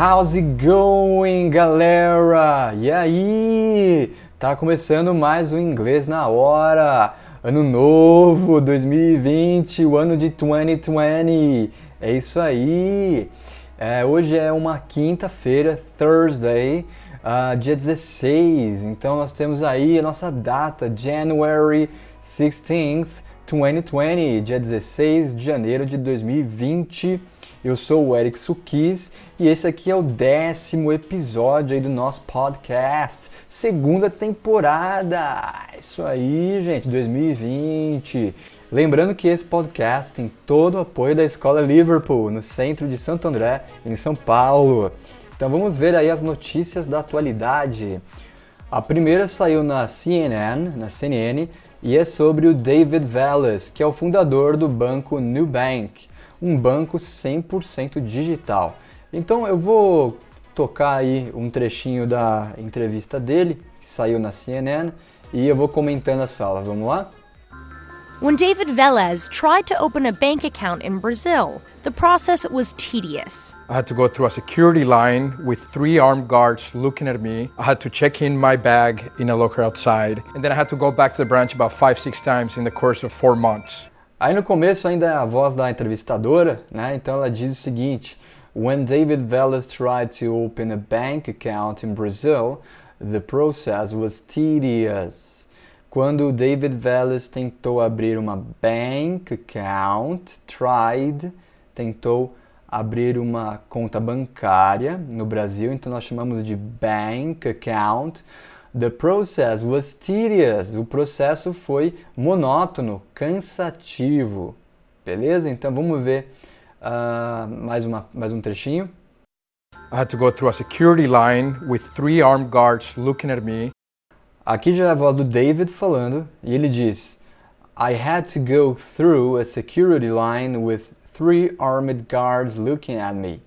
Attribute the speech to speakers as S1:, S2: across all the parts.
S1: How's it going, galera? E aí? Tá começando mais um Inglês na Hora. Ano novo, 2020, o ano de 2020. É isso aí. É, hoje é uma quinta-feira, Thursday, uh, dia 16. Então nós temos aí a nossa data, January 16th, 2020, dia 16 de janeiro de 2020. Eu sou o Eric Sukis e esse aqui é o décimo episódio aí do nosso podcast, segunda temporada. Isso aí, gente, 2020. Lembrando que esse podcast tem todo o apoio da Escola Liverpool, no centro de Santo André, em São Paulo. Então vamos ver aí as notícias da atualidade. A primeira saiu na CNN, na CNN, e é sobre o David Velas, que é o fundador do banco Nubank um banco 100% digital. Então eu vou tocar aí um trechinho da entrevista dele, que saiu na CNN, e eu vou comentando as falas. Vamos lá?
S2: When David Velez tried to open a bank account in Brazil, the process was tedious.
S3: I had to go through a security line with three armed guards looking at me. I had to check in my bag in a locker outside, and then I had to go back to the branch about five, six times in the course of four months.
S1: Aí no começo ainda é a voz da entrevistadora, né? Então ela diz o seguinte: When David Velas tried to open a bank account in Brazil, the process was tedious. Quando David Velas tentou abrir uma bank account, tried, tentou abrir uma conta bancária no Brasil, então nós chamamos de bank account. The process was tedious. O processo foi monótono, cansativo. Beleza? Então vamos ver uh, mais, uma, mais um trechinho.
S3: I had to go through a security line with three armed guards looking at me.
S1: Aqui já é a voz do David falando e ele diz: I had to go through a security line with three armed guards looking at me.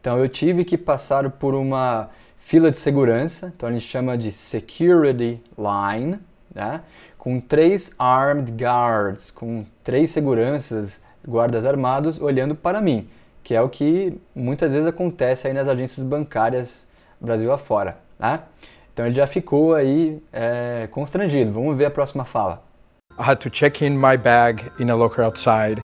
S1: Então eu tive que passar por uma fila de segurança, então a gente chama de security line, né? com três armed guards, com três seguranças, guardas armados olhando para mim, que é o que muitas vezes acontece aí nas agências bancárias Brasil afora. Né? Então ele já ficou aí é, constrangido. Vamos ver a próxima fala.
S3: I had to check in my bag in a locker outside.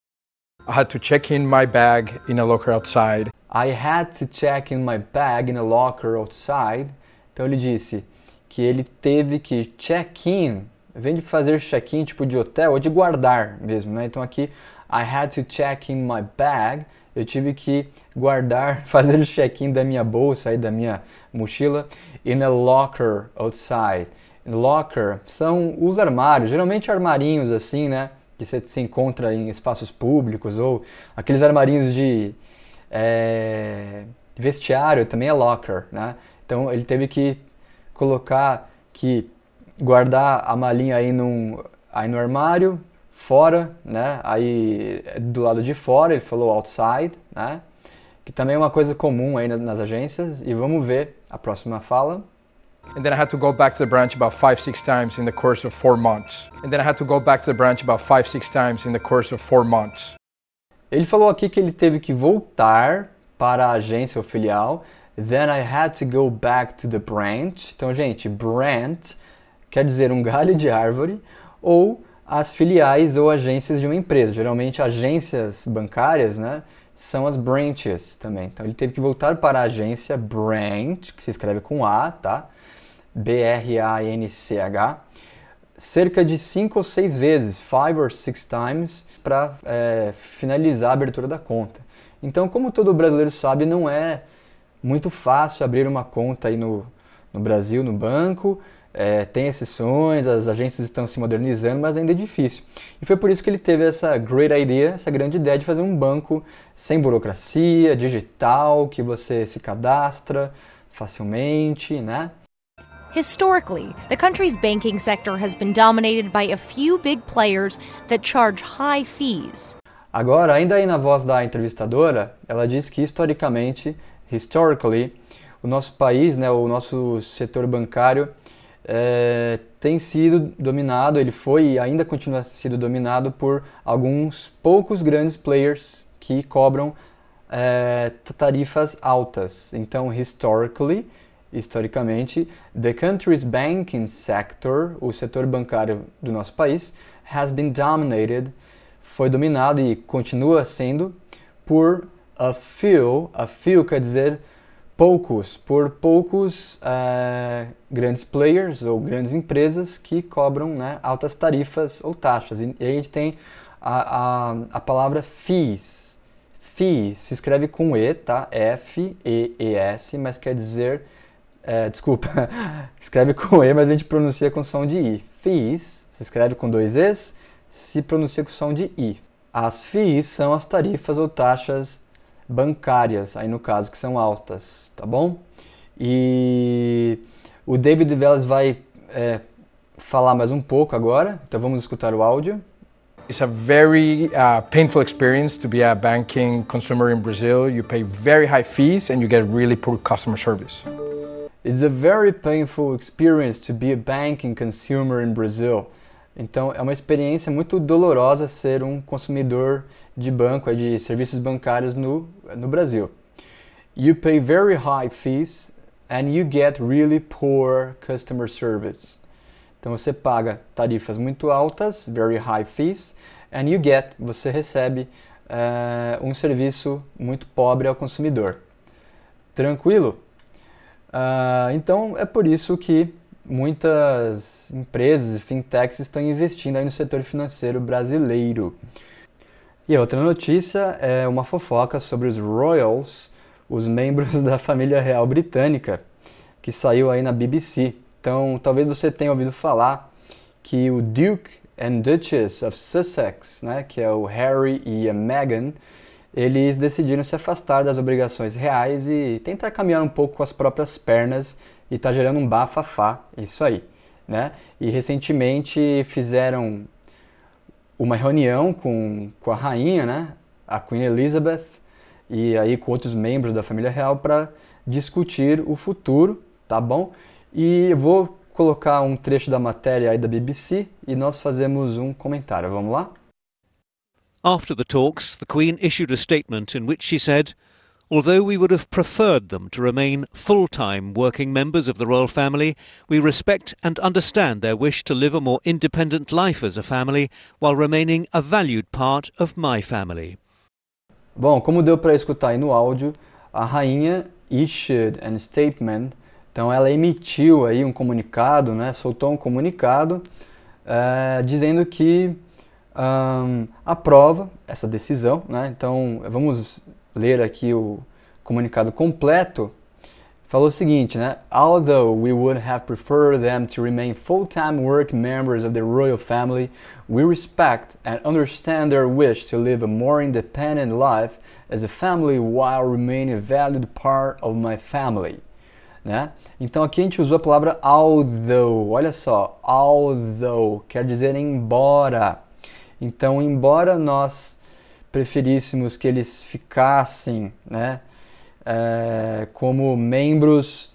S3: I had to check in my bag in a locker outside.
S1: I had to check in my bag in a locker outside. Então ele disse que ele teve que check-in, vem de fazer check-in tipo de hotel ou de guardar mesmo, né? Então aqui I had to check in my bag. Eu tive que guardar, fazer o check-in da minha bolsa e da minha mochila in a locker outside. Locker são os armários, geralmente armarinhos assim, né? Que você se encontra em espaços públicos ou aqueles armarinhos de é, vestiário também é locker, né? Então ele teve que colocar que guardar a malinha aí, num, aí no armário, fora, né? Aí do lado de fora, ele falou outside, né? Que também é uma coisa comum aí nas, nas agências. E vamos ver a próxima fala.
S3: And then I had to go back to the branch about five, six times in the course of four months. And then I had to go back to the branch about five, six times in the course of four months.
S1: Ele falou aqui que ele teve que voltar para a agência ou filial. Then I had to go back to the branch. Então, gente, branch quer dizer um galho de árvore ou as filiais ou agências de uma empresa. Geralmente, agências bancárias, né, são as branches também. Então, ele teve que voltar para a agência branch, que se escreve com A, tá? B-R-A-N-C-H, cerca de cinco ou seis vezes, five or six times, para é, finalizar a abertura da conta. Então, como todo brasileiro sabe, não é muito fácil abrir uma conta aí no, no Brasil, no banco. É, tem exceções, as agências estão se modernizando, mas ainda é difícil. E foi por isso que ele teve essa great idea, essa grande ideia de fazer um banco sem burocracia, digital, que você se cadastra facilmente, né?
S2: Historically, the country's banking sector has been dominated by a few big players that charge high fees.
S1: Agora, ainda aí na voz da entrevistadora, ela diz que historicamente, historically, o nosso país, né, o nosso setor bancário é, tem sido dominado, ele foi e ainda continua sendo dominado por alguns poucos grandes players que cobram é, tarifas altas. Então, historically, historicamente, the country's banking sector, o setor bancário do nosso país, has been dominated, foi dominado e continua sendo por a few, a few quer dizer poucos, por poucos uh, grandes players ou grandes empresas que cobram né, altas tarifas ou taxas. E, e aí a gente tem a, a, a palavra fees. Fees se escreve com E, tá? F-E-E-S, mas quer dizer é, desculpa, escreve com E, mas a gente pronuncia com som de I. Fees se escreve com dois E's, se pronuncia com som de I. As fees são as tarifas ou taxas bancárias, aí no caso que são altas, tá bom? E o David Velas vai é, falar mais um pouco agora, então vamos escutar o áudio.
S3: It's a very uh, painful experience to be a banking consumer in Brazil. You pay very high fees and you get really poor customer service.
S1: It's a very painful experience to be a banking consumer in Brazil. Então, é uma experiência muito dolorosa ser um consumidor de banco, de serviços bancários no, no Brasil. You pay very high fees and you get really poor customer service. Então, você paga tarifas muito altas, very high fees, and you get, você recebe uh, um serviço muito pobre ao consumidor. Tranquilo? Uh, então é por isso que muitas empresas e fintechs estão investindo aí no setor financeiro brasileiro. E outra notícia é uma fofoca sobre os Royals, os membros da família real britânica, que saiu aí na BBC. Então, talvez você tenha ouvido falar que o Duke and Duchess of Sussex, né, que é o Harry e a Meghan, eles decidiram se afastar das obrigações reais e tentar caminhar um pouco com as próprias pernas e tá gerando um bafafá, isso aí, né? E recentemente fizeram uma reunião com, com a rainha, né? A Queen Elizabeth e aí com outros membros da família real para discutir o futuro, tá bom? E eu vou colocar um trecho da matéria aí da BBC e nós fazemos um comentário. Vamos lá?
S4: After the talks, the Queen issued a statement in which she said, Although we would have preferred them to remain full time working members of the royal family, we respect and understand their wish to live a more independent life as a family while remaining a valued part of my family.
S1: Bom, como deu para escutar aí no áudio, a rainha issued a statement, então ela emitiu aí um comunicado, né, soltou um comunicado uh, dizendo que um, aprova essa decisão. Né? Então, vamos ler aqui o comunicado completo. Falou o seguinte, né? Although we would have preferred them to remain full-time work members of the royal family, we respect and understand their wish to live a more independent life as a family while remaining a valued part of my family. Né? Então aqui a gente usou a palavra although. Olha só, although quer dizer embora. Então, embora nós preferíssemos que eles ficassem né, é, como membros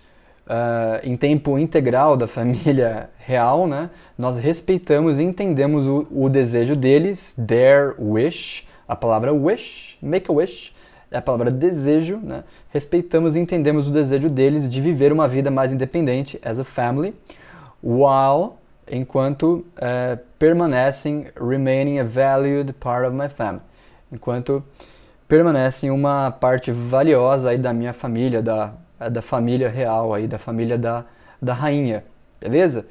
S1: é, em tempo integral da família real, né, nós respeitamos e entendemos o, o desejo deles, their wish, a palavra wish, make a wish, é a palavra desejo, né? respeitamos e entendemos o desejo deles de viver uma vida mais independente as a family, while enquanto uh, permanecem remaining a valued part of my family, enquanto permanecem uma parte valiosa aí da minha família, da, da família real aí, da família da, da rainha, beleza?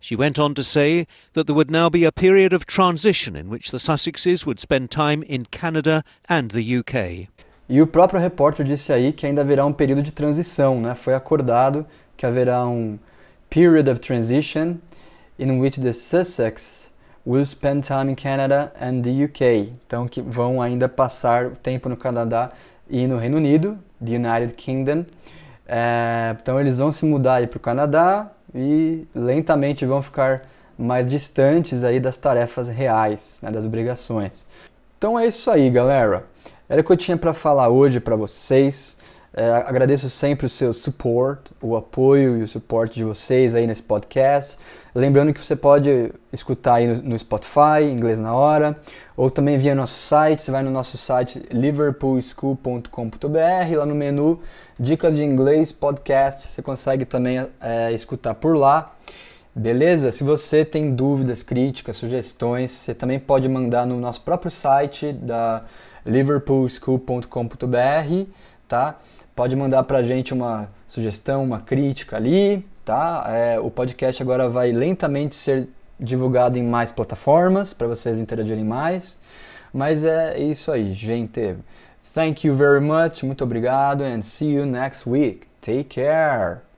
S4: She went on to say that there would now be a period of transition in which the Sussexes would spend time in Canada and the UK.
S1: E o próprio repórter disse aí que ainda haverá um período de transição, né? Foi acordado que haverá um period of transition in which the Sussex will spend time in Canada and the UK. Então que vão ainda passar tempo no Canadá e no Reino Unido, the United Kingdom. É, então eles vão se mudar para o Canadá e lentamente vão ficar mais distantes aí das tarefas reais, né, das obrigações. Então é isso aí, galera. Era o que eu tinha para falar hoje para vocês. É, agradeço sempre o seu support, o apoio e o suporte de vocês aí nesse podcast. Lembrando que você pode escutar aí no, no Spotify, Inglês na Hora, ou também via nosso site. Você vai no nosso site liverpoolschool.com.br, lá no menu Dicas de Inglês Podcast, você consegue também é, escutar por lá. Beleza? Se você tem dúvidas, críticas, sugestões, você também pode mandar no nosso próprio site da liverpoolschool.com.br, tá? Pode mandar pra gente uma sugestão, uma crítica ali, tá? É, o podcast agora vai lentamente ser divulgado em mais plataformas para vocês interagirem mais. Mas é isso aí, gente. Thank you very much, muito obrigado and see you next week. Take care.